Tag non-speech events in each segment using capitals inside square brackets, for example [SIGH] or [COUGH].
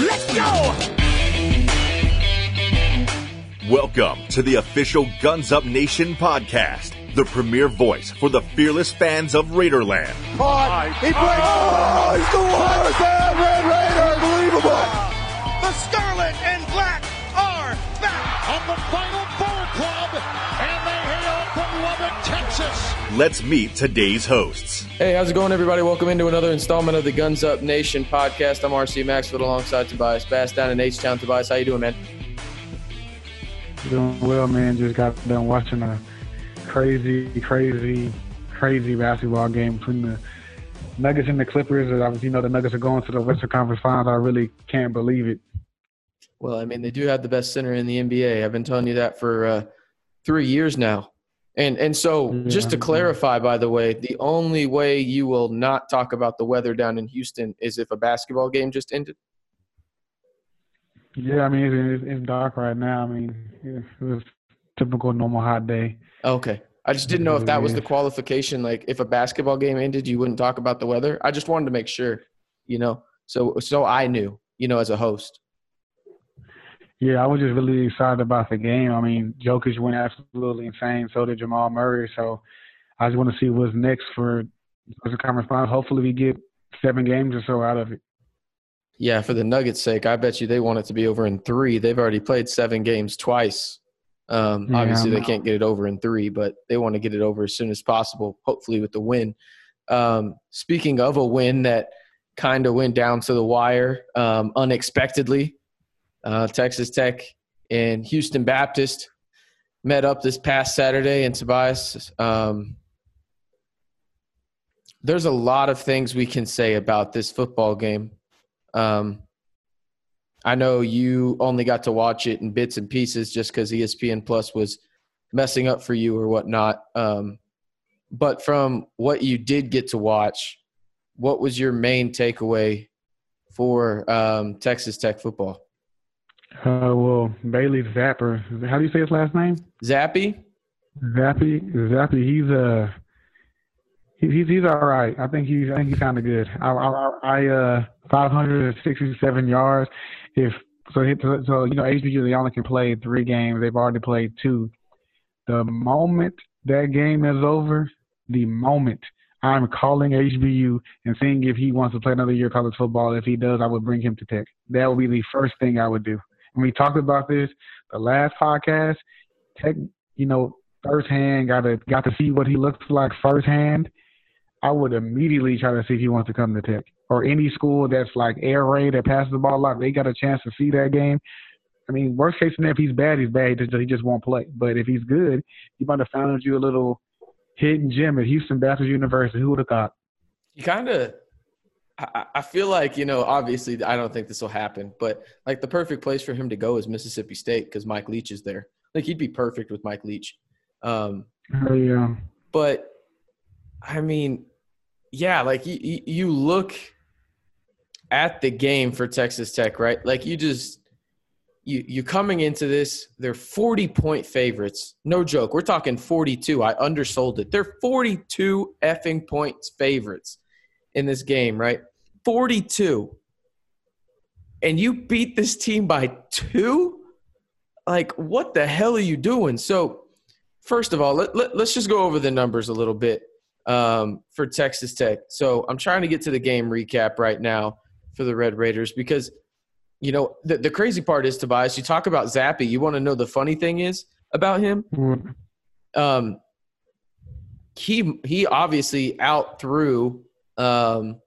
Let's go! Welcome to the official Guns Up Nation podcast, the premier voice for the fearless fans of Raiderland. Caught. He breaks. Oh, he's the worst. Ah, Red Raider. Unbelievable. The Scarlet and Black are back on the final Four Club, and they hail from Lubbock, Texas. Let's meet today's hosts. Hey, how's it going, everybody? Welcome into another installment of the Guns Up Nation podcast. I'm RC Maxfield alongside Tobias Bass down in H-Town. Tobias, how you doing, man? Doing well, man. Just got done watching a crazy, crazy, crazy basketball game between the Nuggets and the Clippers. And obviously, you know, the Nuggets are going to the Western Conference Finals. I really can't believe it. Well, I mean, they do have the best center in the NBA. I've been telling you that for uh, three years now. And and so, yeah. just to clarify, by the way, the only way you will not talk about the weather down in Houston is if a basketball game just ended. Yeah, I mean it's, it's dark right now. I mean it was typical normal hot day. Okay, I just didn't know if that was the qualification. Like if a basketball game ended, you wouldn't talk about the weather. I just wanted to make sure, you know, so so I knew, you know, as a host. Yeah, I was just really excited about the game. I mean, Jokic went absolutely insane. So did Jamal Murray. So I just want to see what's next for the conference finals. Hopefully, we get seven games or so out of it. Yeah, for the Nuggets' sake, I bet you they want it to be over in three. They've already played seven games twice. Um, yeah, obviously, they can't get it over in three, but they want to get it over as soon as possible, hopefully with the win. Um, speaking of a win that kind of went down to the wire um, unexpectedly, uh, Texas Tech and Houston Baptist met up this past Saturday, and Tobias, um, there's a lot of things we can say about this football game. Um, I know you only got to watch it in bits and pieces just because ESPN Plus was messing up for you or whatnot. Um, but from what you did get to watch, what was your main takeaway for um, Texas Tech football? Uh, well, Bailey Zapper. How do you say his last name? Zappy. Zappy. Zappe. He's a. Uh, he's he's all right. I think he's I think he's kind of good. I I, I uh 567 yards. If so, so you know HBU they only can play three games. They've already played two. The moment that game is over, the moment I'm calling HBU and seeing if he wants to play another year of college football. If he does, I would bring him to Tech. That would be the first thing I would do. We talked about this the last podcast. Tech, you know, firsthand got to got to see what he looks like firsthand. I would immediately try to see if he wants to come to Tech or any school that's like air raid that passes the ball a lot. They got a chance to see that game. I mean, worst case scenario, if he's bad, he's bad. He just, he just won't play. But if he's good, he might have found you a little hidden gem at Houston Baptist University. Who would have thought? You kind of, I, I feel like you know. Obviously, I don't think this will happen, but like the perfect place for him to go is Mississippi State because Mike Leach is there. Like he'd be perfect with Mike Leach. Um, oh yeah. But I mean, yeah, like you, you look at the game for Texas Tech, right? Like you just you you coming into this, they're 40 point favorites. No joke. We're talking 42. I undersold it. They're 42 effing points favorites in this game, right? 42. And you beat this team by 2? Like what the hell are you doing? So, first of all, let, let, let's just go over the numbers a little bit um, for Texas Tech. So I'm trying to get to the game recap right now for the Red Raiders because, you know, the, the crazy part is, Tobias, you talk about Zappy. You want to know the funny thing is about him? Mm-hmm. Um, he, he obviously out threw, um,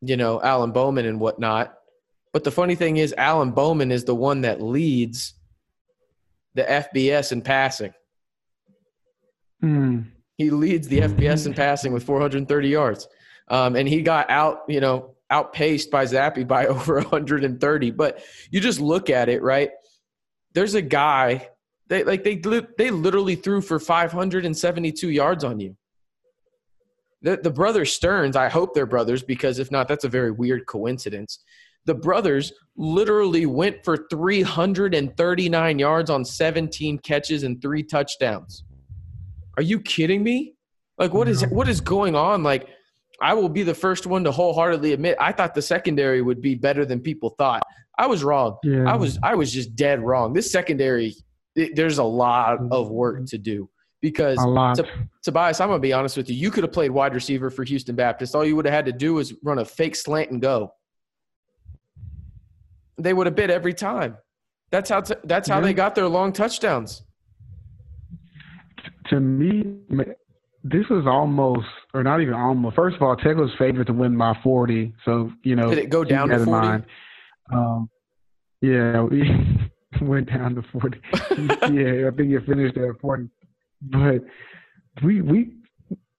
you know, Alan Bowman and whatnot. But the funny thing is, Alan Bowman is the one that leads the FBS in passing. Hmm. He leads the FBS in passing with 430 yards. Um, and he got out, you know, outpaced by Zappe by [LAUGHS] over 130. But you just look at it, right? There's a guy they like they they literally threw for 572 yards on you. The the brothers Sterns, I hope they're brothers because if not, that's a very weird coincidence. The brothers literally went for 339 yards on 17 catches and three touchdowns. Are you kidding me? Like what is what is going on? Like I will be the first one to wholeheartedly admit I thought the secondary would be better than people thought. I was wrong. Yeah. I was I was just dead wrong. This secondary, there's a lot of work to do because To, Tobias, I'm gonna be honest with you. You could have played wide receiver for Houston Baptist. All you would have had to do was run a fake slant and go. They would have bit every time. That's how. T- that's how Yeah. they got their long touchdowns. to me, this was almost, or not even almost. First of all, Tech was favored to win by 40. So, you know, Did it go down to that in 40? mind. Um, yeah, we [LAUGHS] went down to 40. [LAUGHS] yeah, I think it finished at 40. But we we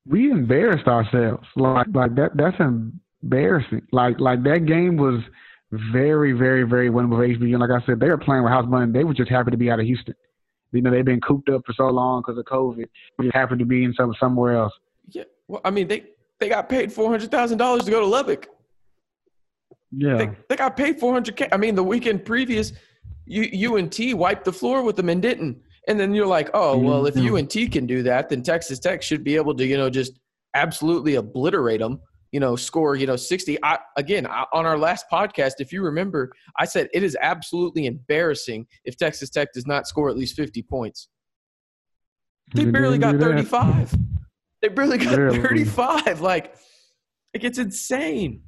we embarrassed ourselves. Like like that that's embarrassing. Like like that game was very very very winnable for HBU. And like I said, they were playing with house money. They were just happy to be out of Houston. You know, they've been cooped up for so long because of COVID. We just happened to be in some somewhere else. Yeah. Well, I mean, they they got paid four hundred thousand dollars to go to Lubbock. Yeah. They, they got paid 400k. I mean, the weekend previous, you UNT wiped the floor with them and didn't. And then you're like, oh well, if. UNT mm-hmm. can do that, then Texas Tech should be able to, you know, just absolutely obliterate them. You know, score, you know, 60. I, again, I, on our last podcast, if you remember, I said it is absolutely embarrassing if Texas Tech does not score at least 50 points. They barely got didn't do that. 35. They barely got 35. Like, like it's insane.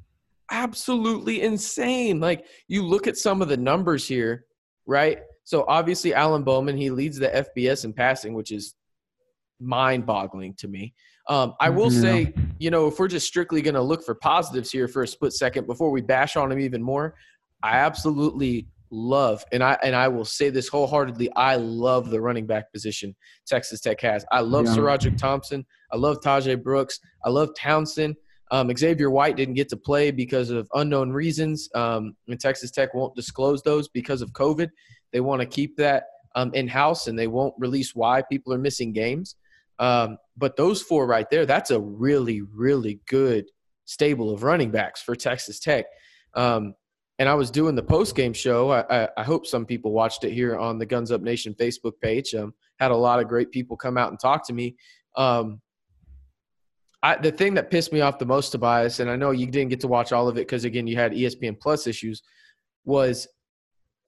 Absolutely insane. Like you look at some of the numbers here, right? So obviously Alan Bowman, he leads the FBS in passing, which is mind-boggling to me. Um, I will Yeah. say, you know, if we're just strictly going to look for positives here for a split second before we bash on him even more, I absolutely love, and I and I will say this wholeheartedly, I love the running back position Texas Tech has. I love Yeah. SaRodorick Thompson. I love Tahj Brooks. I love Townsend. Um, Xavier White didn't get to play because of unknown reasons, um, and Texas Tech won't disclose those because of COVID. They want to keep that um, in house, and they won't release why people are missing games. Um, but those four right there, that's a really, really good stable of running backs for Texas Tech. Um, and I was doing the post game show. I, I, I hope some people watched it here on the Guns Up Nation Facebook page. Um, had a lot of great people come out and talk to me. Um, I, the thing that pissed me off the most, Tobias, and I know you didn't get to watch all of it because again you had ESPN Plus issues, was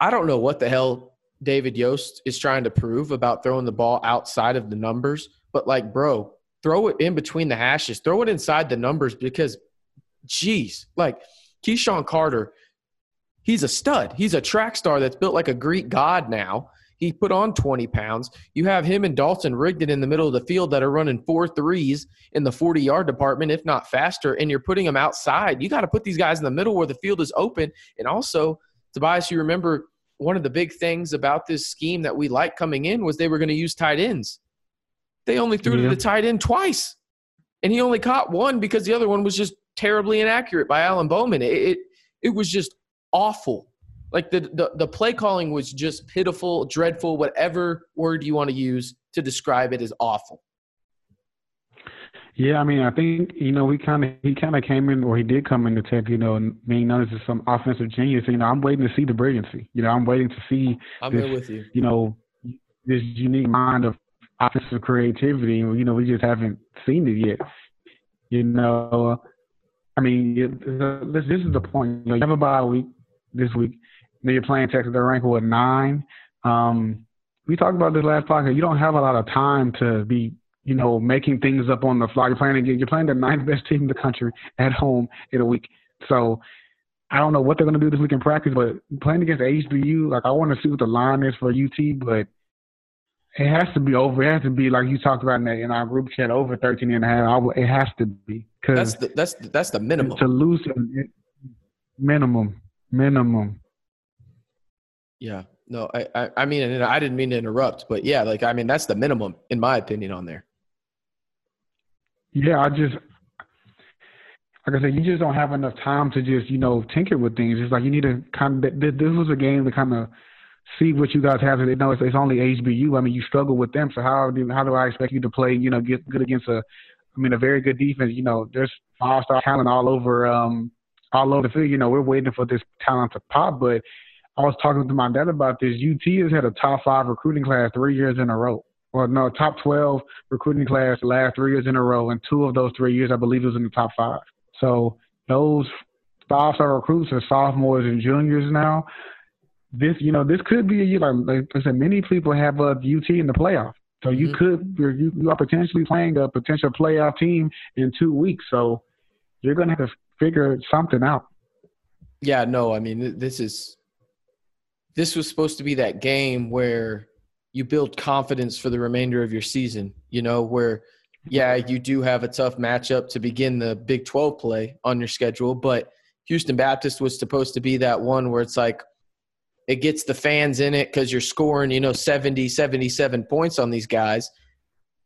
I don't know what the hell David Yost is trying to prove about throwing the ball outside of the numbers, but like, bro, throw it in between the hashes, throw it inside the numbers because, geez, like KeSean Carter, he's a stud. He's a track star that's built like a Greek god now. He put on 20 pounds. You have him and Dalton Rigdon in the middle of the field that are running four threes in the 40 yard department, if not faster, and you're putting them outside. You got to put these guys in the middle where the field is open. And also, Tobias, you remember one of the big things about this scheme that we liked coming in was they were going to use tight ends. They only threw to the tight end twice, and he only caught one because the other one was just terribly inaccurate by Alan Bowman. It it, it was just awful. Like the, the the play calling was just pitiful, dreadful, whatever word you want to use to describe it is awful. Yeah, I mean, I think you know we kind of he kind of came in, or he did come into Tech, you know, and being known as some offensive genius. You know, I'm waiting to see the brilliancy. You know, I'm waiting to see I'm this, with you. you know, this unique mind of offensive creativity. and, You know, we just haven't seen it yet. You know, I mean, it- this this is the point. You know, you have a bye week this week. Then you're playing Texas. They're ranked with nine. Um, we talked about this last podcast. You don't have a lot of time to be, you know, making things up on the fly. You're playing. You're playing the ninth best team in the country at home in a week. So I don't know what they're going to do this week in practice, but playing against HBU, like I want to see what the line is for UT, but it has to be over. It has to be like you talked about in, in our group chat over 13 and a half. I It has to be That's because the that's the, that's the minimum. to lose it- minimum, minimum. Yeah. No, I, I I mean and I didn't mean to interrupt, but yeah, like I mean that's the minimum in my opinion on there. Yeah, I just like I said, you just don't have enough time to just you know tinker with things. It's like you need to kind of. This was a game to kind of see what you guys have. They know it's, it's only HBU. I mean, you struggle with them, so how do how do I expect you to play? You know, get good against a, I mean, a very good defense. You know, there's five star talent all over, um, all over the field. You know, we're waiting for this talent to pop. But I was talking to my dad about this. UT has had a top five recruiting class three years in a row. Or no, top 12 recruiting class the last three years in a row, and two of those three years, I believe, it was in the top five. So those five-star recruits are sophomores and juniors now. This, you know, this could be a year. Like, like I said, many people have a UT in the playoff. So you mm-hmm. could you're, you you are potentially playing a potential playoff team in two weeks. So you're going to have to figure something out. Yeah, no, I mean this is this was supposed to be that game where you build confidence for the remainder of your season. You know, where yeah, you do have a tough matchup to begin the Big 12 play on your schedule, but Houston Baptist was supposed to be that one where it's like it gets the fans in it because you're scoring, you know, 70, 77 points on these guys,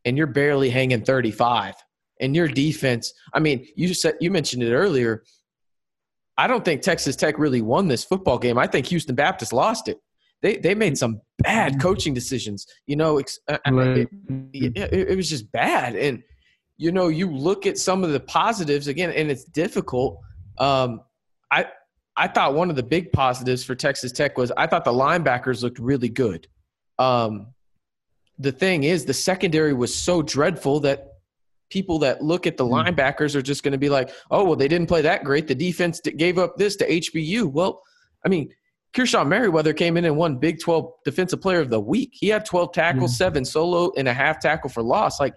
and you're barely hanging 35. And your defense, I mean, you just said you mentioned it earlier. I don't think Texas Tech really won this football game. I think Houston Baptist lost it they they made some bad coaching decisions. You know, it, it, it, was just bad. And you know, you look at some of the positives again, and it's difficult. Um, I I thought one of the big positives for Texas Tech was I thought the linebackers looked really good. Um, the thing is, the secondary was so dreadful that people that look at the mm. linebackers are just going to be like, "Oh, well, they didn't play that great. The defense gave up this to HBU." Well, I mean, Krishon Merriweather came in and won Big 12 Defensive Player of the Week. He had 12 tackles, mm-hmm. seven solo, and a half tackle for loss. Like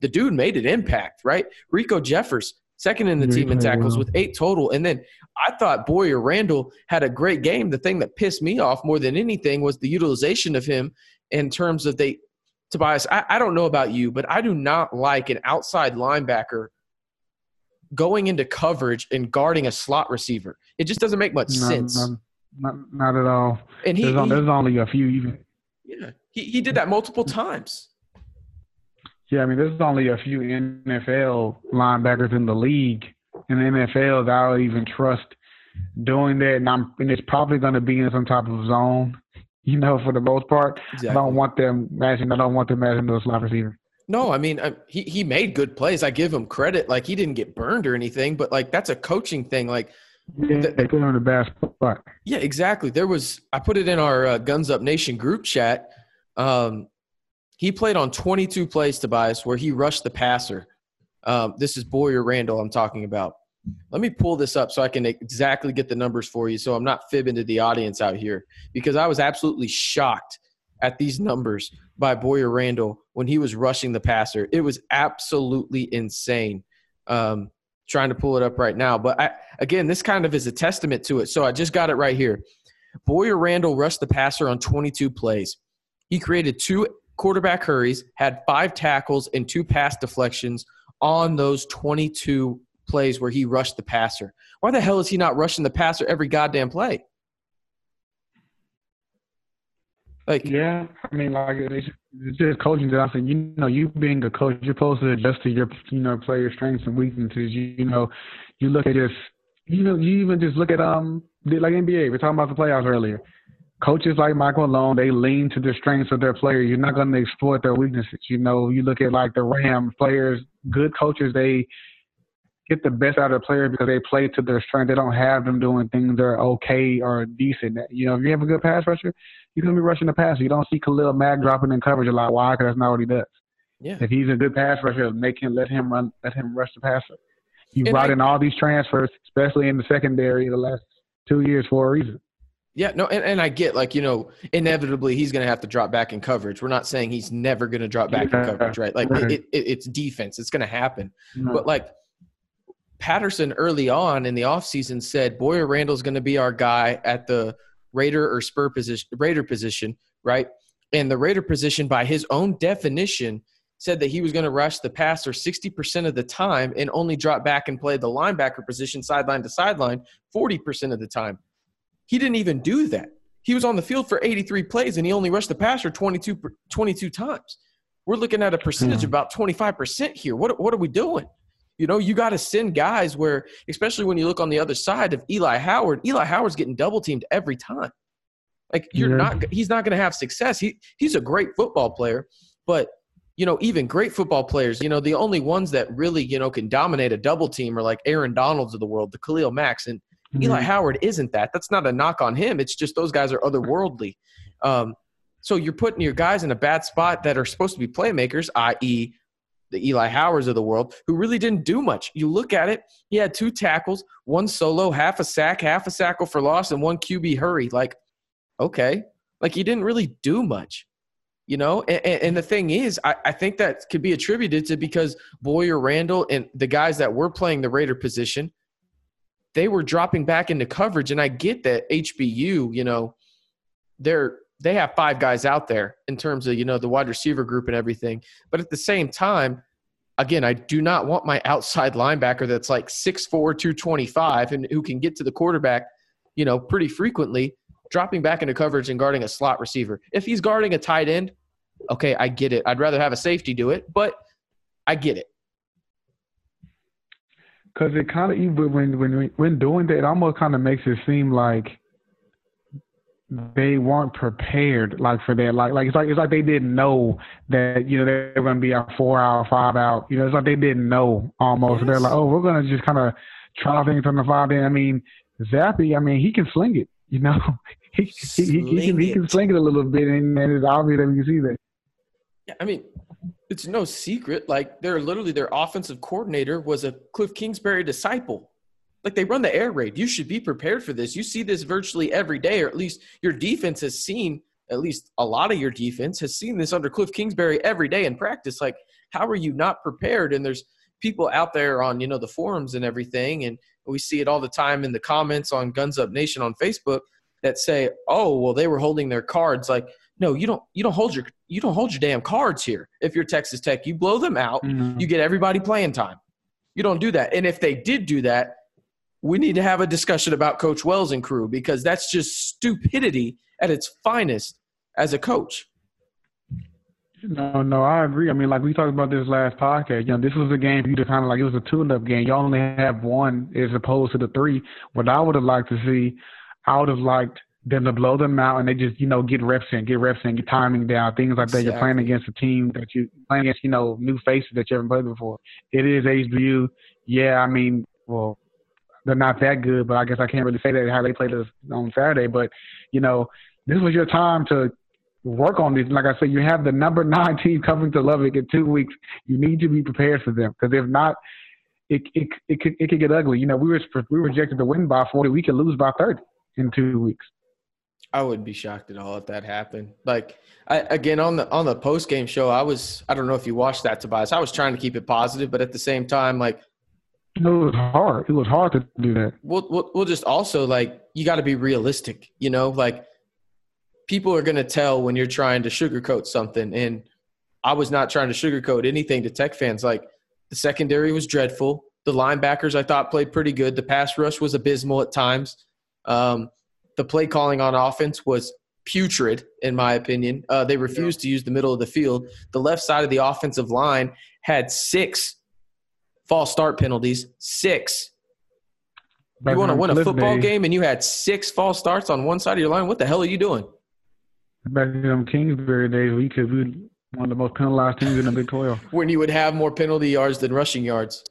the dude made an impact, right? Riko Jeffers, second in the team in tackles with eight total. And then I thought Boyer Randall had a great game. The thing that pissed me off more than anything was the utilization of him in terms of they Tobias. I, I don't know about you, but I do not like an outside linebacker going into coverage and guarding a slot receiver. It just doesn't make much no, sense. No not, not at all. And he there's, he, there's only a few. Even. Yeah, he he did that multiple times. Yeah, I mean, there's only a few NFL linebackers in the league. In the NFL, that I would even trust doing that, and I'm and it's probably going to be in some type of zone. [LAUGHS] You know, for the most part, exactly. I don't want them matching. I don't want them matching those slot receiver. No, I mean, I, he he made good plays. I give him credit. Like he didn't get burned or anything, but like that's a coaching thing. Like yeah, they put in the best spot. Yeah, exactly. There was I put it in our uh, Guns Up Nation group chat. Um, he played on 22 plays, Tobias, where he rushed the passer. Um, this is Boyer Randall I'm talking about. Let me pull this up so I can exactly get the numbers for you so I'm not fibbing to the audience out here because I was absolutely shocked at these numbers by Boyer Randall when he was rushing the passer. It was absolutely insane. Um, trying to pull it up right now. But I, again, this kind of is a testament to it. So I just got it right here. Boyer Randall rushed the passer on 22 plays. He created two quarterback hurries, had five tackles, and two pass deflections on those 22 plays where he rushed the passer. Why the hell is he not rushing the passer every goddamn play? Like, yeah, I mean, like it's, just coaching. I said, you know, you being a coach, you're supposed to adjust to your, you know, player strengths and weaknesses. You, you know, you look at just, you know, you even just look at um, like NBA. We're talking about the playoffs earlier. Coaches like Michael Malone, they lean to the strengths of their players. You're not going to exploit their weaknesses. You know, you look at like the Rams players. Good coaches, they get the best out of the player because they play to their strength. They don't have them doing things that are okay or decent. You know, if you have a good pass rusher, you're gonna be rushing the passer. You don't see Khalil Mack dropping in coverage a lot. Why? Because that's not what he does. Yeah. If he's a good pass rusher, make him let him run, let him rush the passer. You and brought I, in all these transfers, especially in the secondary, the last two years for a reason. Yeah, no, and, and I get like you know, inevitably he's going to have to drop back in coverage. We're not saying he's never going to drop back yeah. in coverage, right? Like right. It, it, it's defense; it's going to happen. Mm-hmm. But like Patterson early on in the offseason said Boyer Randall's going to be our guy at the Raider or Spur position, Raider position, right? And the Raider position, by his own definition, said that he was going to rush the passer 60% of the time and only drop back and play the linebacker position sideline to sideline 40% of the time. He didn't even do that. He was on the field for 83 plays and he only rushed the passer 22, 22 times. We're looking at a percentage of hmm. about 25% here. What, what are we doing? You know, you got to send guys where, especially when you look on the other side of Eli Howard, Eli Howard's getting double teamed every time. Like you're yeah. not, he's not going to have success. He he's a great football player, but you know, even great football players, you know, the only ones that really you know can dominate a double team are like Aaron Donalds of the world, the Khalil Macks, and mm-hmm. Eli Howard isn't that. That's not a knock on him. It's just those guys are otherworldly. Um, So you're putting your guys in a bad spot that are supposed to be playmakers, i.e., the Eli Howards of the world, who really didn't do much. You look at it, he had two tackles, one solo, half a sack, half a sackle for loss, and one QB hurry. Like, okay, like he didn't really do much, you know. And, and the thing is, I, I, think that could be attributed to because Boyer, Randall, and the guys that were playing the Raider position, they were dropping back into coverage. And I get that HBU, you know, they're they have five guys out there in terms of you know the wide receiver group and everything. But at the same time, again, I do not want my outside linebacker that's like 6'4", 225 and who can get to the quarterback, you know, pretty frequently, dropping back into coverage and guarding a slot receiver. If he's guarding a tight end, okay, I get it. I'd rather have a safety do it, but I get it. Because it kind of even when when when doing that, it almost kind of makes it seem like they weren't prepared like for that. Like like it's like it's like they didn't know that you know they're going to be a four hour, five out. You know, it's like they didn't know almost. Yes. They're like, oh, we're going to just kind of try things on the five. End. I mean, Zappy, I mean, he can sling it. You know, he [LAUGHS] he, he, he, can, he can sling it a little bit, and, and it's obvious that you see that. Yeah, I mean, it's no secret. Like they're literally their offensive coordinator was a Cliff Kingsbury disciple. Like they run the air raid. You should be prepared for this. You see this virtually every day, or at least your defense has seen, at least a lot of your defense has seen this under Cliff Kingsbury every day in practice. Like, how are you not prepared? And there's people out there on, you know, the forums and everything, and we see it all the time in the comments on Guns Up Nation on Facebook that say, "Oh, well, they were holding their cards." Like, no, you don't. You don't hold your you don't hold your damn cards here. If you're Texas Tech, you blow them out. Mm-hmm. You get everybody playing time. You don't do that. And if they did do that, we need to have a discussion about Coach Wells and crew because that's just stupidity at its finest as a coach. No, no, I agree. I mean, like we talked about this last podcast. You know, this was a game for you to kind of like it was a tune-up game. Y'all only have one as opposed to the three. What I would have liked to see, I would have liked them to blow them out and they just you know get reps in, get reps in, get timing down, things like exactly. that. You're playing against a team that you playing against, you know, new faces that you haven't played before. It is HBU. Yeah, I mean, well, they're not that good, but I guess I can't really say that how they played us on Saturday. But you know, this was your time to work on these. Like I said, you have the number [LAUGHS] nine team coming to Lubbock in two weeks. You need to be prepared for them because if not, it it it could it could get ugly. You know, we were we were projected to win by forty. We could lose by thirty in two weeks. I would be shocked at all if that happened. Like I, again on the on the post game show, I was I don't know if you watched that, Tobias. I was trying to keep it positive, but at the same time, like it was hard. It was hard to do that. We'll, we'll, we'll just also like you got to be realistic. You know, like people are going to tell when you're trying to sugarcoat something, and I was not trying to sugarcoat anything to Tech fans. Like the secondary was dreadful. The linebackers I thought played pretty good. The pass rush was abysmal at times. Um, the play calling on offense was putrid, in my opinion. Uh, they refused yeah. to use the middle of the field. The left side of the offensive line had six false start penalties, six. You want to win a football game and you had six false starts on one side of your line? What the hell are you doing? Back in them Kingsbury days, we could be one of the most penalized teams in the Big 12. [LAUGHS] when you would have more penalty yards than rushing yards.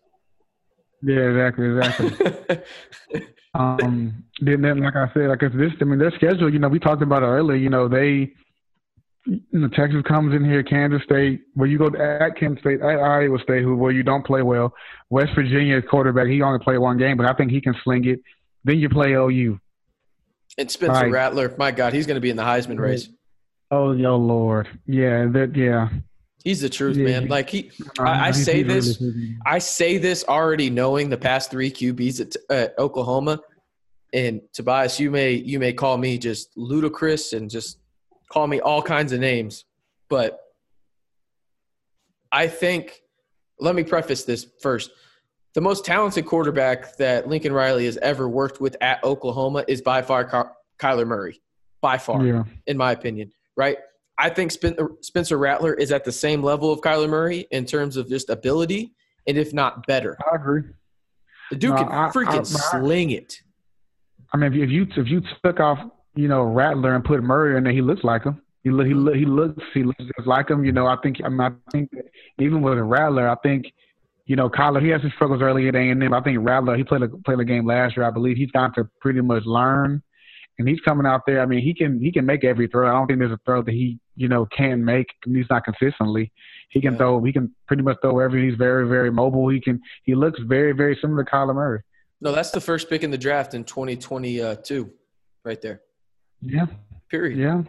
Yeah, exactly, exactly. [LAUGHS] um, then, then, like I said, like if this, I mean, their schedule. You know, we talked about it earlier. You know, they you know, Texas comes in here, Kansas State, where you go to, at Kansas State, at Iowa State, who where you don't play well. West Virginia quarterback, he only played one game, but I think he can sling it. Then you play OU. And Spencer right. Rattler, my God, he's going to be in the Heisman race. Oh, yo, Lord, yeah, that, yeah. He's the truth, yeah. man. Like he, I, I say this, I say this already knowing the past three QBs at, at Oklahoma, and Tobias, you may you may call me just ludicrous and just call me all kinds of names, but I think let me preface this first. The most talented quarterback that Lincoln Riley has ever worked with at Oklahoma is by far Kyler Murray, by far, yeah. in my opinion. Right? I think Spencer Rattler is at the same level of Kyler Murray in terms of just ability, and if not better. I agree. The dude no, can freaking I, I, sling it. I mean, if you if you took off you know, Rattler and put Murray in there, he looks like him. He look, he mm-hmm. look, he looks, he looks just like him. You know, I think, I, mean, I think that even with a Rattler, I think, you know, Kyler, he has his struggles early at A&M. I think Rattler, he played a played a game last year, I believe. He's got to pretty much learn and he's coming out there. I mean, he can he can make every throw. I don't think there's a throw that he you know can make. He's not consistently. He can yeah. throw. He can pretty much throw wherever. He's very very mobile. He can. He looks very very similar to Kyler Murray. No, that's the first pick in the draft in 2022, right there. Yeah. Period. Yeah.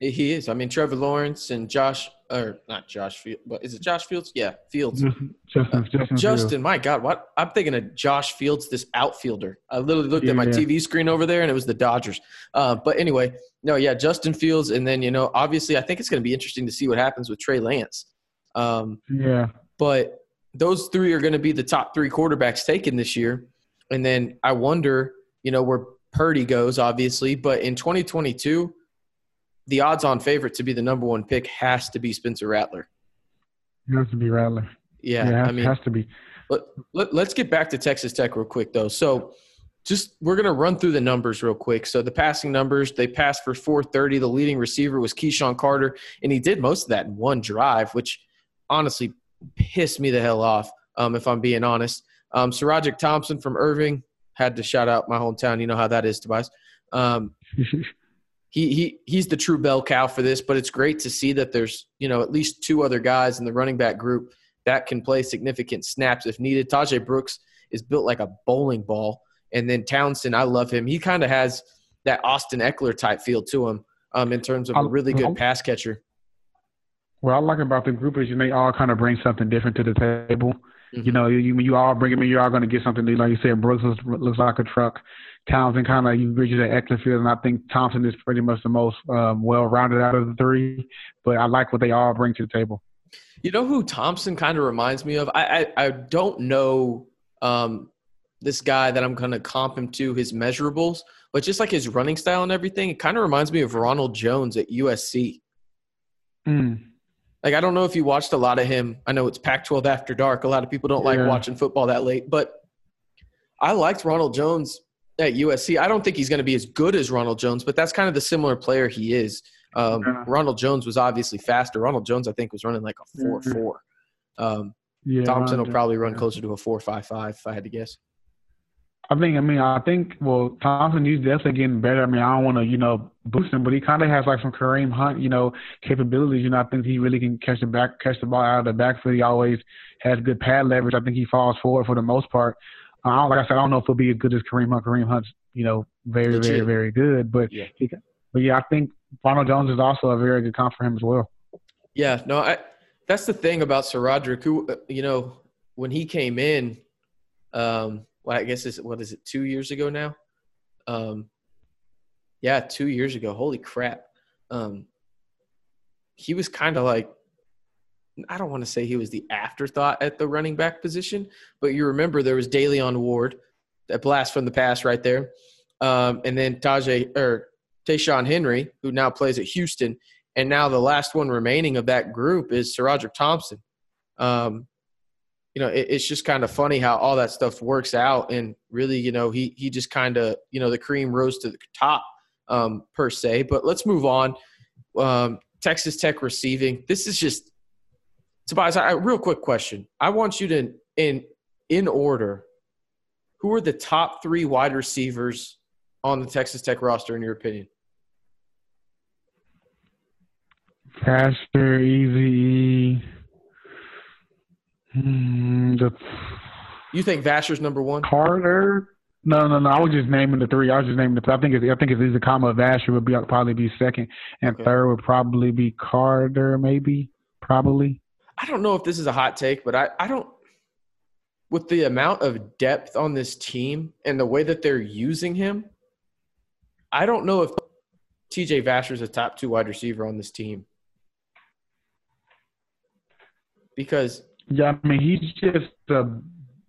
He is. I mean, Trevor Lawrence and Josh, or not Josh Fields, but is it Josh Fields? Yeah, Fields. Justin, uh, Justin, Justin Fields. my God, what? I'm thinking of Josh Fields, this outfielder. I literally looked yeah, at my yeah. TV screen over there, and it was the Dodgers. Uh, but anyway, no, yeah, Justin Fields, and then you know, obviously, I think it's going to be interesting to see what happens with Trey Lance. Um, yeah. But those three are going to be the top three quarterbacks taken this year, and then I wonder, you know, where Purdy goes, obviously, but in 2022 the odds-on favorite to be the number one pick has to be Spencer Rattler. It has to be Rattler. Yeah, yeah I mean, has to be. Let, let, let's get back to Texas Tech real quick, though. So, just we're going to run through the numbers real quick. So, the passing numbers they passed for 430. The leading receiver was KeSean Carter, and he did most of that in one drive, which honestly pissed me the hell off, um, if I'm being honest. Um, SaRodorick Thompson from Irving had to shout out my hometown. You know how that is, Tobias. Um, [LAUGHS] he he he's the true bell cow for this. But it's great to see that there's you know at least two other guys in the running back group that can play significant snaps if needed. Tahj Brooks is built like a bowling ball, and then Townsend, I love him. He kind of has that Austin Ekeler type feel to him um, in terms of a really good pass catcher. What I like about the group is you they all kind of bring something different to the table. Mm-hmm. You know, you you all bring them in, you're all going to get something new. Like you said, Brooks looks, looks like a truck. Townsend kind of you bridges at Ekelerfield, and I think Thompson is pretty much the most um, well-rounded out of the three. But I like what they all bring to the table. You know who Thompson kind of reminds me of? I I, I don't know um, this guy that I'm going to comp him to his measurables, but just like his running style and everything, it kind of reminds me of Ronald Jones at USC. Mm. Like I don't know if you watched a lot of him. I know it's Pac-12 after dark. A lot of people don't yeah. like watching football that late, but I liked Ronald Jones at USC. I don't think he's going to be as good as Ronald Jones, but that's kind of the similar player he is. Um, yeah. Ronald Jones was obviously faster. Ronald Jones, I think, was running like a four mm-hmm. four. Um, yeah, Thompson will probably run closer to a four five five if I had to guess. I think. I mean, I think. Well, Thompson, he's definitely getting better. I mean, I don't want to, you know, boost him, but he kind of has like some Kareem Hunt, you know, capabilities. You know, I think he really can catch the back, catch the ball out of the backfield. He always has good pad leverage. I think he falls forward for the most part. Uh, like I said, I don't know if he'll be as good as Kareem Hunt. Kareem Hunt's, you know, very, Legit. very, very good. But yeah. He, but yeah, I think Ronald Jones is also a very good comp for him as well. Yeah, no, I. That's the thing about SaRodorick, who, uh, you know, when he came in, um, well, I guess it's what is it, two years ago now? Um, yeah, two years ago. Holy crap. Um, he was kind of like, I don't want to say he was the afterthought at the running back position, but you remember there was Da'Leon Ward, that blast from the past right there. Um, and then Tajay or Ta'Zhawn Henry, who now plays at Houston. And now the last one remaining of that group is SaRodorick Thompson. Um, you know, it, it's just kind of funny how all that stuff works out. And really, you know, he he just kind of, you know, the cream rose to the top um, per se. But let's move on. Um, Texas Tech receiving. This is just Tobias. I, real quick question. I want you to in in order. Who are the top three wide receivers on the Texas Tech roster in your opinion? Vasher, Easy. Hmm, the, you think Vasher's number one? Carter? No, no, no. I was just naming the three. I was just naming the. I think it's, I think it's either comma Vasher would be probably be second, and okay. third would probably be Carter, maybe, probably. I don't know if this is a hot take, but I, I don't. With the amount of depth on this team and the way that they're using him, I don't know if TJ Vasher is a top two wide receiver on this team. Because yeah, I mean he's just a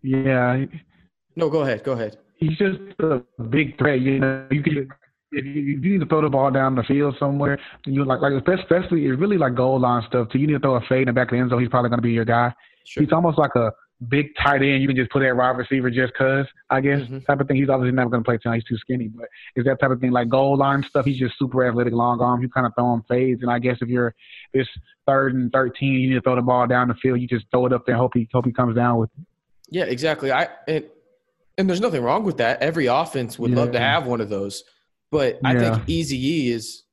yeah. No, go ahead. Go ahead. He's just a big threat. You know, you can if you, if you need to throw the ball down the field somewhere, you like like especially it's really like goal line stuff. Too, you need to throw a fade in the back of the end zone. He's probably going to be your guy. Sure. He's almost like a big tight end. You can just put that wide receiver just cause I guess mm-hmm. type of thing. He's obviously never going to play tonight. He's too skinny, but is that type of thing like goal line stuff? He's just super athletic, long arm. You kind of throw him fades, and I guess if you're this third and thirteen, you need to throw the ball down the field. You just throw it up there, hope he hope he comes down with it. Yeah, exactly. I and and there's nothing wrong with that. Every offense would yeah. love to have one of those. But I Yeah. think Easy E is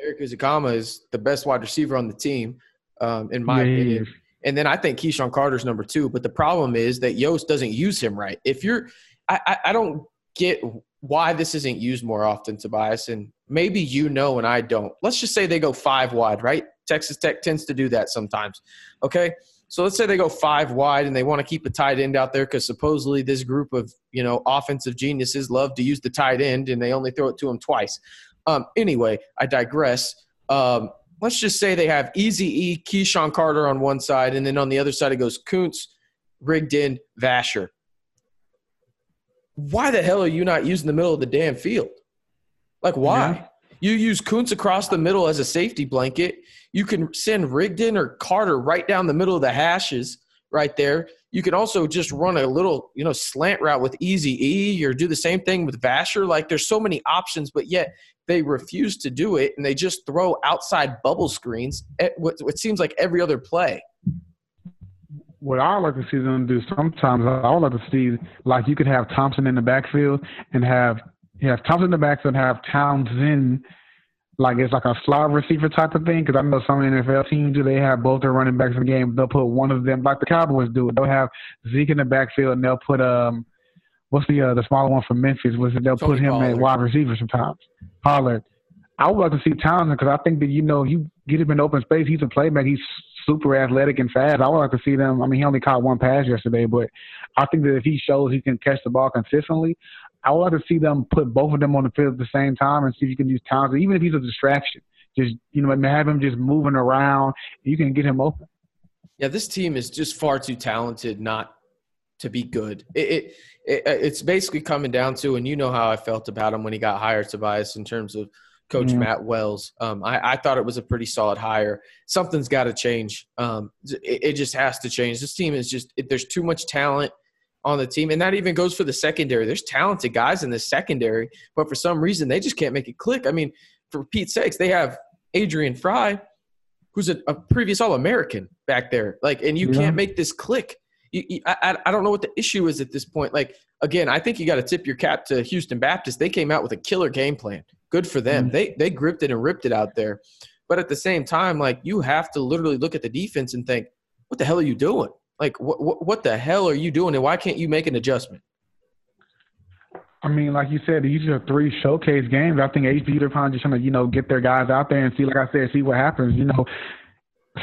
Erik Ezukanma is the best wide receiver on the team, um, in my Yeah, opinion. And then I think KeSean Carter's number two. But the problem is that Yost doesn't use him right. If you're, I, I, I don't get why this isn't used more often, Tobias. And maybe you know and I don't. Let's just say they go five wide, right? Texas Tech tends to do that sometimes. Okay. So let's say they go five wide and they want to keep a tight end out there because supposedly this group of you know offensive geniuses love to use the tight end and they only throw it to him twice. Um, anyway, I digress. Um, let's just say they have Easy E, KeSean Carter on one side, and then on the other side it goes Koontz, Rigdon, Vasher. Why the hell are you not using the middle of the damn field? Like why? Yeah. You use Koontz across the middle as a safety blanket. You can send Rigdon or Carter right down the middle of the hashes right there. You can also just run a little, you know, slant route with Easy E or do the same thing with Vasher. Like there's so many options, but yet they refuse to do it and they just throw outside bubble screens at what, what seems like every other play. what I like to see them do sometimes, I would like to see like you could have Thompson in the backfield and have you have Thompson in the backfield and have Townsend like it's like a slot receiver type of thing. Because I know some NFL teams do they have both their running backs in the game. They'll put one of them like the Cowboys do. They'll have Zeke in the backfield and they'll put um what's the uh, the smaller one from Memphis? Was it they'll Tony put him Pollard. at wide receiver sometimes. Pollard. I would like to see Townsend because I think that you know you get him in open space. He's a playmaker. He's super athletic and fast. I would like to see them. I mean, he only caught one pass yesterday, but I think that if he shows he can catch the ball consistently, I would like to see them put both of them on the field at the same time and see if you can use Townsend, even if he's a distraction. Just you know, have him just moving around. You can get him open. Yeah, this team is just far too talented not to be good. It, it, it it's basically coming down to, and you know how I felt about him when he got hired, Tobias, in terms of Coach Yeah. Matt Wells. Um, I, I thought it was a pretty solid hire. Something's got to change. Um, it, it just has to change. This team is just it, there's too much talent on the team, and that even goes for the secondary. There's talented guys in the secondary, but for some reason they just can't make it click. I mean, for Pete's sakes, they have Adrian Frye, who's a, a previous All American back there. Like, and you Yeah. can't make this click. You, you, I, I- I don't know what the issue is at this point. Like, again, I think you got to tip your cap to Houston Baptist. They came out with a killer game plan. Good for them. Mm-hmm. They they gripped it and ripped it out there. But at the same time, like you have to literally look at the defense and think, what the hell are you doing? Like, what what, what the hell are you doing? And why can't you make an adjustment? I mean, like you said, these are three showcase games. I think HB they're probably just trying to, you know, get their guys out there and see, like I said, see what happens. You know,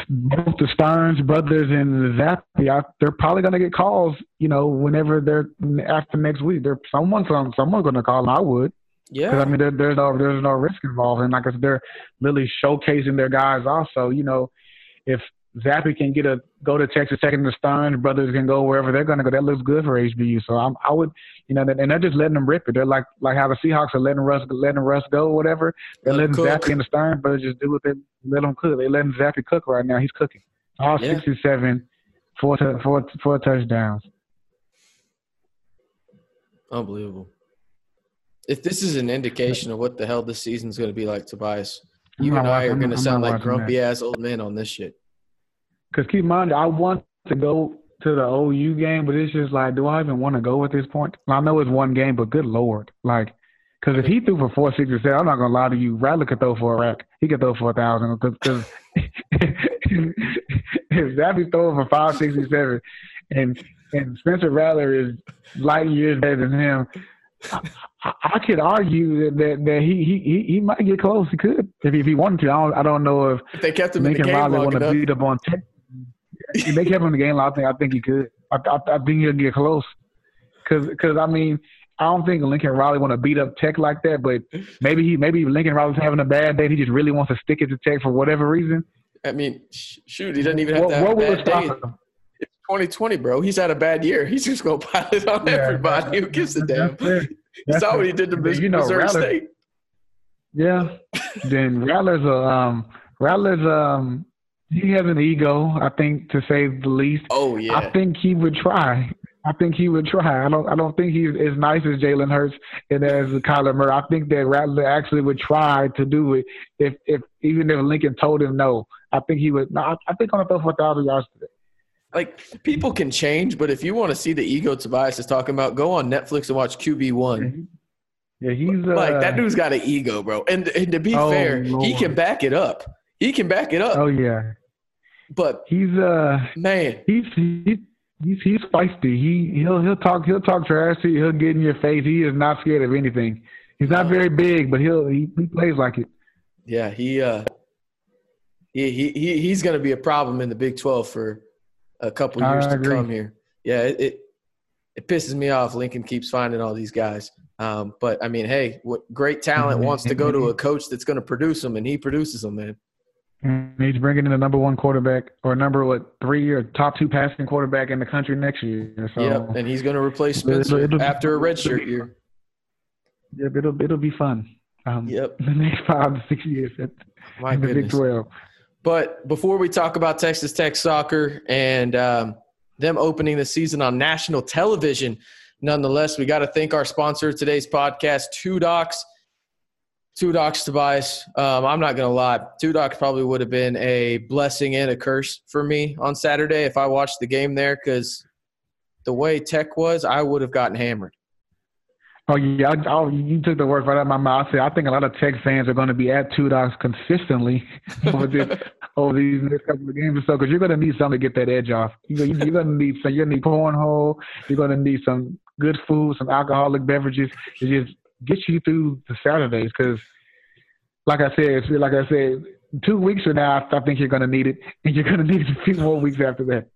both the Sterns brothers and Zappy, I, they're probably going to get calls. You know, whenever they're after next week, they're someone, some, someone's going to call. them. I would. Yeah. Because I mean, there, there's no there's no risk involved, and like I said, they're really showcasing their guys. Also, you know, if Zappy can get a go to Texas Tech and the Sterns brothers can go wherever they're going to go, that looks good for HBU. So I'm, I would, you know, and they're just letting them rip it. They're like like how the Seahawks are letting Russ letting Russ go, or whatever. They're letting cook. Zappy and the Sterns brothers just do what they let them cook. They're letting Zappy cook right now. He's cooking. All Yeah. 67, four tou- four four touchdowns. Unbelievable. If this is an indication of what the hell this season's going to be like, Tobias, you and I are going to sound like grumpy ass old men on this shit. Because keep in mind, I want to go to the OU game, but it's just like, do I even want to go at this point? I know it's one game, but good lord, like, because if he threw for four sixty seven, I'm not gonna lie to you, Rattler could throw for a rack. He could throw for a thousand. Because [LAUGHS] if Zappy's throwing for five sixty seven, and and Spencer Rattler is light years better than him. I, I, could argue that, that, that he, he he might get close. He could if he, if he wanted to. I don't I don't know if If they kept him in the Lincoln game Riley want to beat up on Tech. If they kept him in the game, I think I think he could. I, I, I think he'll get close. Cause, cause I mean, I don't think Lincoln Riley want to beat up Tech like that. But maybe he, maybe Lincoln Riley's having a bad day. and He just really wants to stick it to Tech for whatever reason. I mean, sh- shoot, he doesn't even have What, to have what a will bad stop day. him? It's 2020, bro. He's had a bad year. He's just going to pile it on Yeah, everybody. Who gives a damn? That's. You saw what he did to Mis- You know, Missouri Rattler- State. Yeah. then Rattler's a um Rattler's um he has an ego, I think, to say the least. Oh, yeah. I think he would try. I think he would try. I don't. I don't think he's as nice as Jalen Hurts and as Kyler Murray. I think that Rattler actually would try to do it if, if even if Lincoln told him no. I think he would. No, I, I think on a throw for a thousand yards today. like, people can change, but if you want to see the ego Tobias is talking about, go on Netflix and watch QB1. Yeah, he's uh, like that dude's got an ego, bro. And, and to be Oh, fair, he can back it up. He can back it up. Oh yeah, But he's uh, man, he's he's he's, he's feisty. He he'll he'll talk he'll talk trash to you. He'll get in your face. He is not scared of anything. He's not very big, but he'll he, he plays like it. yeah, he uh, he he he- he's going to be a problem in the Big Twelve for a couple years to come here. Yeah, it, it it pisses me off. Lincoln keeps finding all these guys. Um, but I mean, hey, what great talent wants to go to a coach that's going to produce them, and he produces them, man. And he's bringing in the number one quarterback or number what three or top two passing quarterback in the country next year. So yep, and he's going to replace It'll- Spencer it'll be- after a red it'll shirt be year. yep, it'll it'll be fun. Um, Yep. [LAUGHS] the next five to six years at My in the Big. Twelve. But before we talk about Texas Tech soccer and um, them opening the season on national television, nonetheless, we got to thank our sponsor of today's podcast, Two Docs. Two Docs, Tobias. Um, I'm not to lie. Two Docs probably would have been a blessing and a curse for me on Saturday if I watched the game there because the way Tech was, I would have gotten hammered. Oh yeah, I, oh, you took the words right out of my mouth. I said I think a lot of Tech fans are going to be at Two Docs consistently [LAUGHS] over this over these next couple of games or so because you're going to need something to get that edge off. You, you're going to need some. You're going to need cornhole. You're going to need some good food, some alcoholic beverages to just get you through the Saturdays. Because, like I said, like I said, two weeks from now, I think you're going to need it, [LAUGHS] and you're going to need it a few more weeks after that.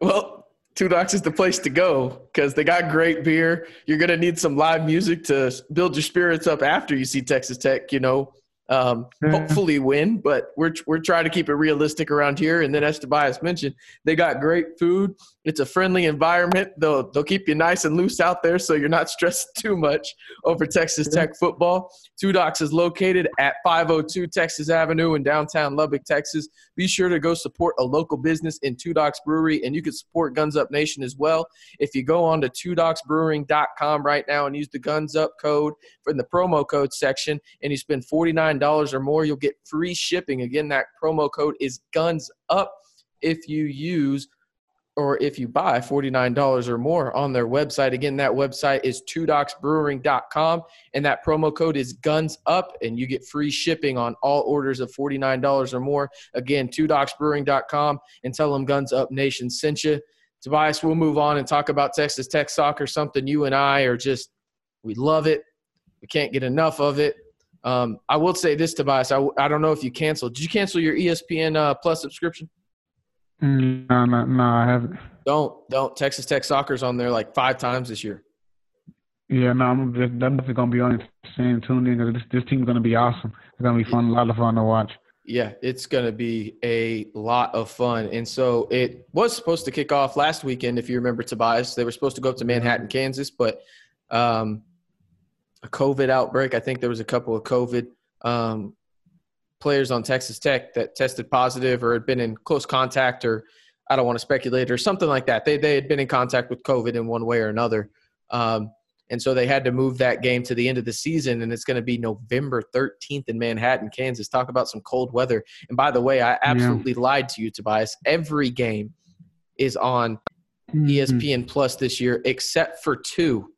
Well, Two Docs is the place to go because they got great beer. You're going to need some live music to build your spirits up after you see Texas Tech, you know, um, hopefully win. But we're, we're trying to keep it realistic around here. And then, as Tobias mentioned, they got great food. It's a friendly environment. They'll, they'll keep you nice and loose out there so you're not [LAUGHS] stressed too much over Texas Tech football. Two Docs is located at 502 Texas Avenue in downtown Lubbock, Texas. Be sure to go support a local business in Two Docs Brewery, and you can support Guns Up Nation as well. If you go on to twodocsbrewing.com right now and use the Guns Up code in the promo code section, and you spend $49 or more, you'll get free shipping. Again, that promo code is Guns Up if you use or if you buy $49 or more on their website. Again, that website is twodocsbrewing.com and that promo code is guns up and you get free shipping on all orders of $49 or more. Again, twodocsbrewing.com and tell them guns up nation sent you. Tobias, we'll move on and talk about Texas Tech soccer, something you and I are just, we love it. We can't get enough of it. Um, I will say this, Tobias. I, I don't know if you canceled. Did you cancel your ESPN uh, Plus subscription? No, no, no, I haven't. Don't don't. Texas Tech soccer's on there like five times this year. Yeah, no, I'm just, I'm definitely gonna be on it, staying tuned in because this this team's gonna be awesome. It's gonna be fun, a lot of fun to watch. Yeah, it's going to be a lot of fun. And so it was supposed to kick off last weekend, if you remember, Tobias. They were supposed to go up to Manhattan, Kansas, but um, a COVID outbreak. I think there was a couple of COVID um, players on Texas Tech that tested positive or had been in close contact, or I don't want to speculate, or something like that. They, they had been in contact with COVID in one way or another. Um, and so they had to move that game to the end of the season, and it's going to be November 13th in Manhattan, Kansas. Talk about some cold weather. And by the way, I absolutely lied to you, Tobias. Every game is on Mm-hmm. ESPN Plus this year, except for two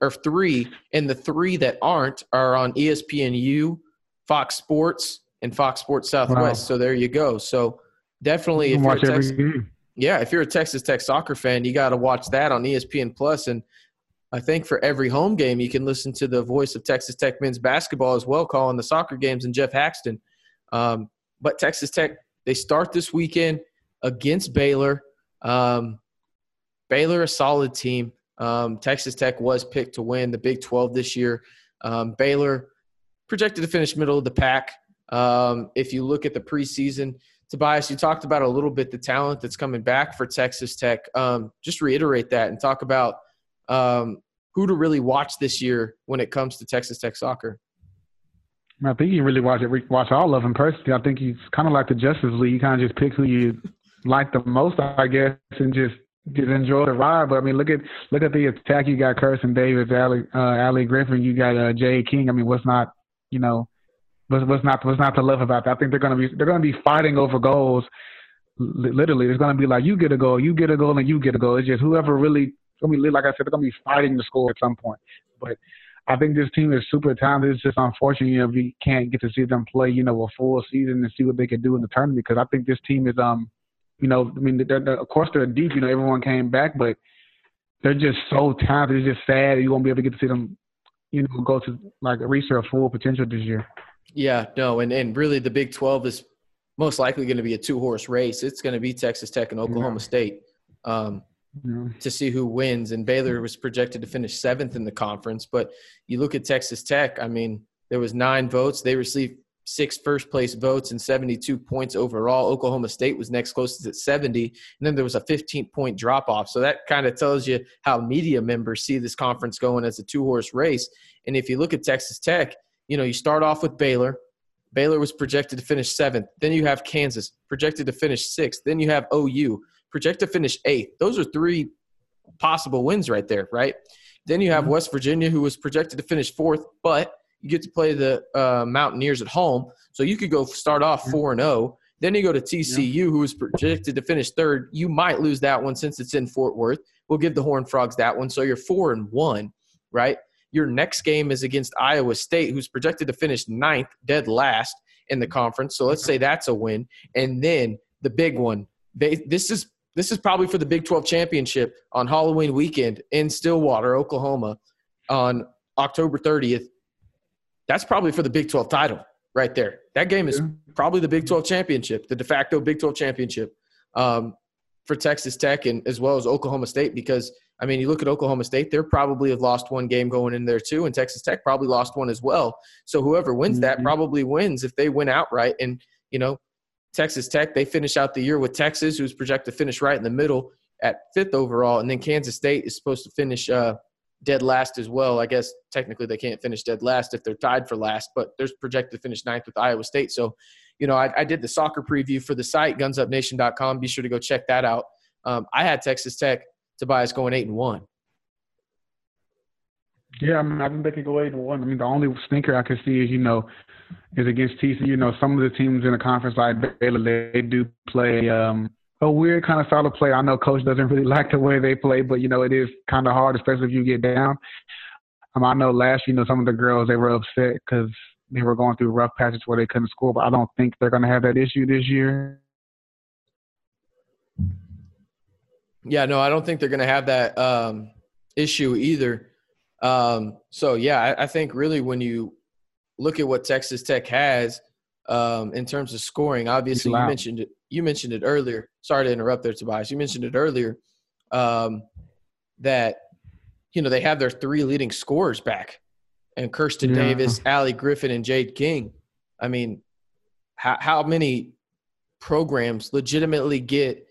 or three, and the three that aren't are on ESPNU, Fox Sports, and Fox Sports Southwest. Wow. So there you go. So definitely, if you're a game. yeah, if you're a Texas Tech soccer fan, you got to watch that on ESPN Plus. And I think for every home game, you can listen to the voice of Texas Tech men's basketball as well, calling the soccer games and Geoff Haxton. Um, but Texas Tech, they start this weekend against Baylor. Um, Baylor, a solid team. Um, Texas Tech was picked to win the Big 12 this year. Um, Baylor projected to finish middle of the pack. Um, if you look at the preseason, Tobias, you talked about a little bit the talent that's coming back for Texas Tech. Um, just reiterate that and talk about um, who to really watch this year when it comes to Texas Tech soccer. I think you really watch it. Watch all of them personally. I think he's kind of like the Justice League. You kind of just pick who you [LAUGHS] like the most, I guess, and just just enjoy the ride. But I mean, look at look at the attack. You got Kirsten Davis, Ali, uh, Ali Griffin. You got uh, Jade King. I mean, what's not, you know, what's, what's not what's not to love about that? I think they're gonna be they're gonna be fighting over goals. Literally, it's gonna be like you get a goal, you get a goal, and you get a goal. It's just whoever really. It's gonna like I said, they're gonna be fighting to score at some point. But I think this team is super talented. It's just unfortunate, you know, we can't get to see them play, you know, a full season and see what they can do in the tournament. Because I think this team is, um, you know, I mean, they're, they're, of course they're deep. You know, everyone came back, but they're just so talented. It's just sad you won't be able to get to see them, you know, go to like reach their full potential this year. Yeah, no, and and really the Big Twelve is most likely going to be a two horse race. It's going to be Texas Tech and Oklahoma yeah. State. Um, yeah. to see who wins. And Baylor was projected to finish seventh in the conference. But you look at Texas Tech, I mean, there was nine votes. They received six first place votes and 72 points overall. Oklahoma State was next closest at 70. And then there was a 15 point drop off. So that kind of tells you how media members see this conference going as a two horse race. And if you look at Texas Tech, you know, you start off with Baylor. Baylor was projected to finish seventh. Then you have Kansas, projected to finish sixth. Then you have OU, projected to finish eighth. Those are three possible wins right there, right? Then you have mm-hmm. West Virginia, who was projected to finish fourth, but you get to play the uh, Mountaineers at home, so you could go start off four and zero. Oh. Then you go to TCU, yeah. who was projected to finish third. You might lose that one since it's in Fort Worth. We'll give the Horned Frogs that one, so you're four and one, right? Your next game is against Iowa State, who's projected to finish ninth, dead last in the conference. So let's say that's a win. And then the big one. They, this is this is probably for the Big 12 championship on Halloween weekend in Stillwater, Oklahoma on October 30th. That's probably for the Big 12 title right there. That game is probably the Big 12 championship, the de facto Big 12 championship um, for Texas Tech and as well as Oklahoma State because – I mean, you look at Oklahoma State, they're probably have lost one game going in there too, and Texas Tech probably lost one as well. So whoever wins mm-hmm. that probably wins if they win outright. And, you know, Texas Tech, they finish out the year with Texas, who's projected to finish right in the middle at fifth overall, and then Kansas State is supposed to finish uh, dead last as well. I guess technically they can't finish dead last if they're tied for last, but they're projected to finish ninth with Iowa State. So, you know, I, I did the soccer preview for the site gunsupnation.com. Be sure to go check that out. Um, I had Texas Tech, Tobias going eight and one. Yeah, I mean, I think they go eight and one. I mean, the only stinker I could see is you know is against TCU. You know, some of the teams in the conference like Baylor, they do play um, a weird kind of style of play. I know coach doesn't really [LAUGHS] like the way they play, but you know, it is kind of hard, especially if you get down. Um, I know last year, you know, some of the girls they were upset because they were going through rough patches where they couldn't score, but I don't think they're going to have that issue this year. Yeah, no, I don't think they're going to have that um, issue either. Um, so yeah, I, I, think really when you look at what Texas Tech has um, in terms of scoring, obviously you mentioned it. You mentioned it earlier. Sorry to interrupt there, Tobias. You mentioned it earlier um, that you know they have their three leading scorers back, and Kirsten yeah. Davis, Allie Griffin, and Jade King. I mean, how, how many programs legitimately get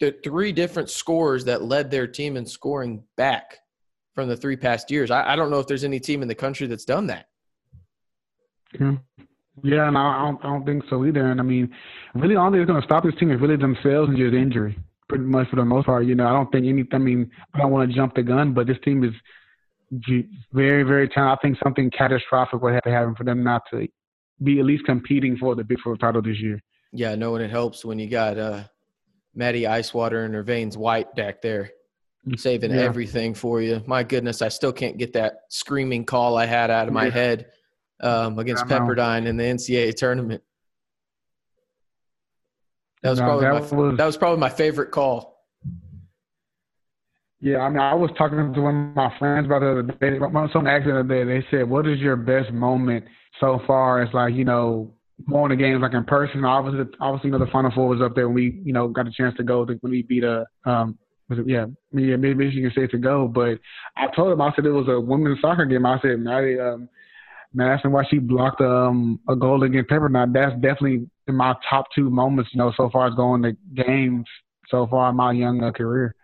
the three different scores that led their team in scoring back from the three past years. I, I don't know if there's any team in the country that's done that. Yeah. Yeah, and I don't, I don't think so either. And I mean, really, all that's going to stop this team is really themselves and just injury, pretty much for the most part. You know, I don't think any. I mean, I don't want to jump the gun, but this team is very, very talented. I think something catastrophic would have to happen for them not to be at least competing for the Big Four title this year. Yeah, no, and it helps when you got uh, Maddie Icewater and her veins white back there, saving yeah. everything for you. My goodness, I still can't get that screaming call I had out of my yeah. head um, against Pepperdine in the NCAA tournament. That was no, probably that my, was, that was probably my favorite call. Yeah, I mean, I was talking to one of my friends about the other day. Someone asked the other day. They said, "What is your best moment so far?" It's like you know, going to games like in person. Obviously, obviously, you know, the Final Four was up there when we, you know, got a chance to go to, when we beat a, um, was it, yeah, yeah, Michigan State to go. But I told him, I said it was a women's soccer game. I said, Maddie, um, man, asking why she blocked um, a goal against Pepperdine. That's definitely in my top two moments, you know, so far as going to games so far in my young uh, career.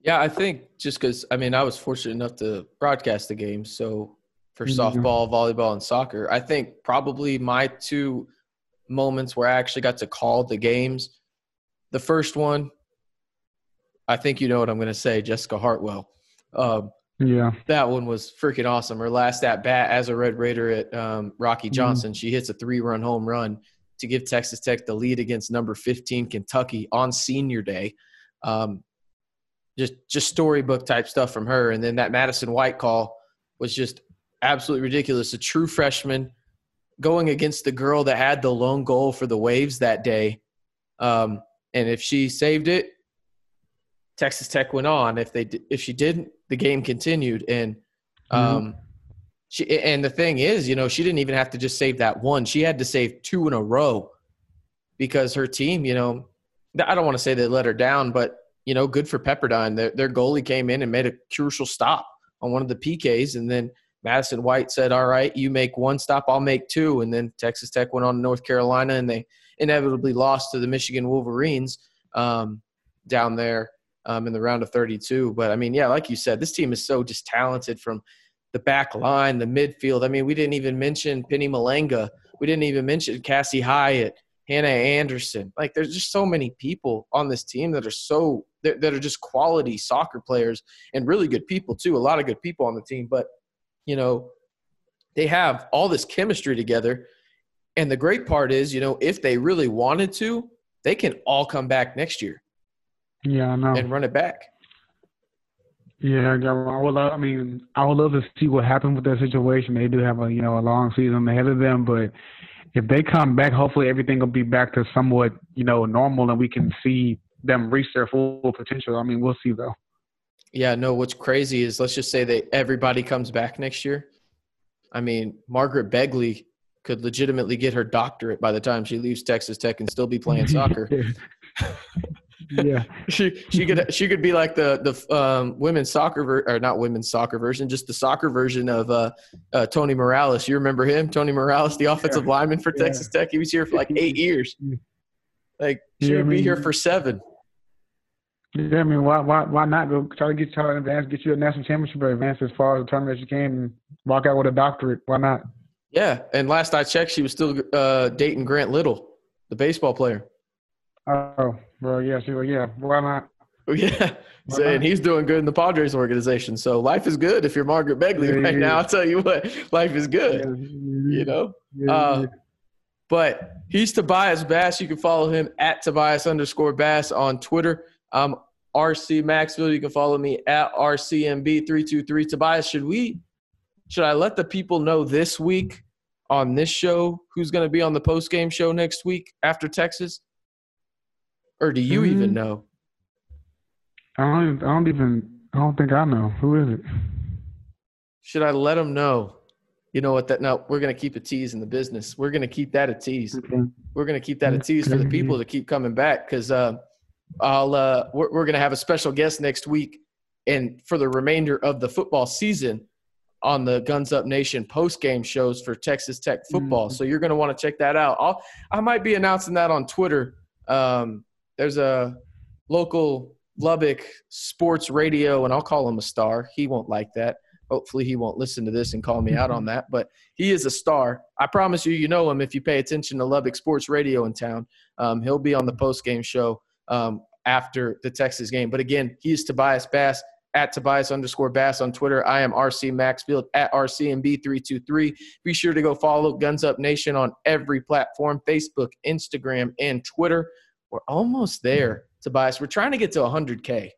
Yeah, I think just because I mean I was fortunate enough to broadcast the game, so for mm-hmm. softball, volleyball, and soccer. I think probably my two moments where I actually got to call the games. The first one, I think you know what I'm going to say, Jessica Hartwell. Um, yeah, that one was freaking awesome. Her last at bat as a Red Raider at um, Rocky mm-hmm. Johnson, mm-hmm. she hits a three-run home run to give Texas Tech the lead against number 15 Kentucky on Senior Day. Um, just just storybook type stuff from her, and then that Madison White call was just absolutely ridiculous. A true freshman going against the girl that had the lone goal for the Waves that day. Um, and if she saved it, Texas Tech went on. If they if she didn't, the game continued. And mm-hmm. um, mm-hmm. she and the thing is, you know, she didn't even have to just save that one. She had to save two in a row because her team, you know, I don't want to say they let her down, but you know, good for Pepperdine. Their, their goalie came in and made a crucial stop on one of the PKs, and then Madison White said, "All right, you make one stop, I'll make two. And then Texas Tech went on to North Carolina, and they inevitably lost to the Michigan Wolverines um, down there um, in the round of 32. But I mean, yeah, like you said, this team is so just talented from the back line, the midfield. I mean, we didn't even mention Penny Malenga. We didn't even mention Cassie Hyatt, Hannah Anderson. Like, there's just so many people on this team that are so that are just quality soccer players and really good people too. A lot of good people on the team, but you know, they have all this chemistry together. And the great part is, you know, if they really wanted to, they can all come back next year. Yeah, I know. And run it back. Yeah, I would. Love, I mean, I would love to see what happens with that situation. They do have a you know a long season ahead of them, but if they come back, hopefully everything will be back to somewhat you know normal, and we can see them reach their full potential. I mean, we'll see though. Yeah, no. What's crazy is let's just say that everybody comes back next year. I mean, Margaret Begley could legitimately get her doctorate by the time she leaves Texas Tech and still be playing [LAUGHS] soccer. Yeah, [LAUGHS] she she could she could be like the the um, women's soccer ver- or not women's soccer version, just the soccer version of uh, uh, Tony Morales. You remember him, Tony Morales, the offensive yeah. lineman for yeah. Texas Tech. He was here for like [LAUGHS] eight years. Like she yeah, would be I mean, here for seven. Yeah, I mean, why why why not go try to get try to advance, get you a national championship or advance as far as the tournament as you can, and walk out with a doctorate? Why not? Yeah, and last I checked, she was still uh, dating Grant Little, the baseball player. Oh, well, yeah, she, well, yeah. Why not? Yeah, so, [LAUGHS] and he's doing good in the Padres organization. So life is good if you're Margaret Begley yeah, right yeah, now. I'll tell you what, life is good. You know. Uh, but he's Tobias Bass. You can follow him at Tobias underscore Bass on Twitter. I'm RC Maxfield. You can follow me at RCMB323. Tobias, should we should I let the people know this week on this show who's going to be on the post game show next week after Texas? Or do you mm-hmm. even know? I don't. I don't even. I don't think I know. Who is it? Should I let them know? You know what? That no, we're gonna keep a tease in the business. We're gonna keep that a tease. Okay. We're gonna keep that a tease for the people to keep coming back because uh, I'll uh, we're, we're going to have a special guest next week, and for the remainder of the football season on the Guns Up Nation post game shows for Texas Tech football. Mm-hmm. So you're going to want to check that out. I'll I might be announcing that on Twitter. Um, there's a local Lubbock sports radio, and I'll call him a star. He won't like that. Hopefully, he won't listen to this and call me out on [LAUGHS] that. But he is a star. I promise you, you know him if you pay attention to Lubbock sports radio in town. Um, he'll be on the post game show um, after the Texas game. But again, he's Tobias Bass at Tobias underscore Bass on Twitter. I am RC Maxfield at RCMB323. Be sure to go follow Guns Up Nation on every platform Facebook, Instagram, and Twitter. We're almost there, Tobias. We're trying to get to 100K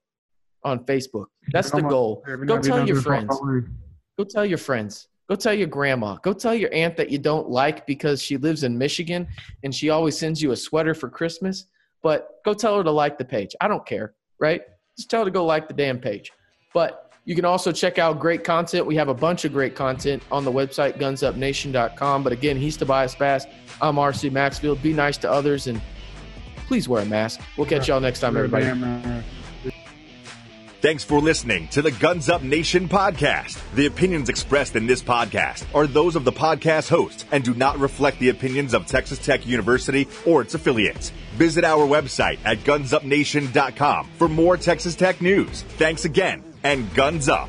on Facebook. That's the goal. Go tell your friends. Go tell your friends. Go tell your grandma. Go tell your aunt that you don't like because she lives in Michigan and she always sends you a sweater for Christmas but go tell her to like the page. I don't care, right? Just tell her to go like the damn page. But you can also check out great content. We have a bunch of great content on the website, gunsupnation.com. But again, he's Tobias Bass. I'm RC Maxfield. Be nice to others and please wear a mask. We'll catch y'all next time, everybody. Thanks for listening to the Guns Up Nation podcast. The opinions expressed in this podcast are those of the podcast host and do not reflect the opinions of Texas Tech University or its affiliates. Visit our website at gunsupnation.com for more Texas Tech news. Thanks again and guns up.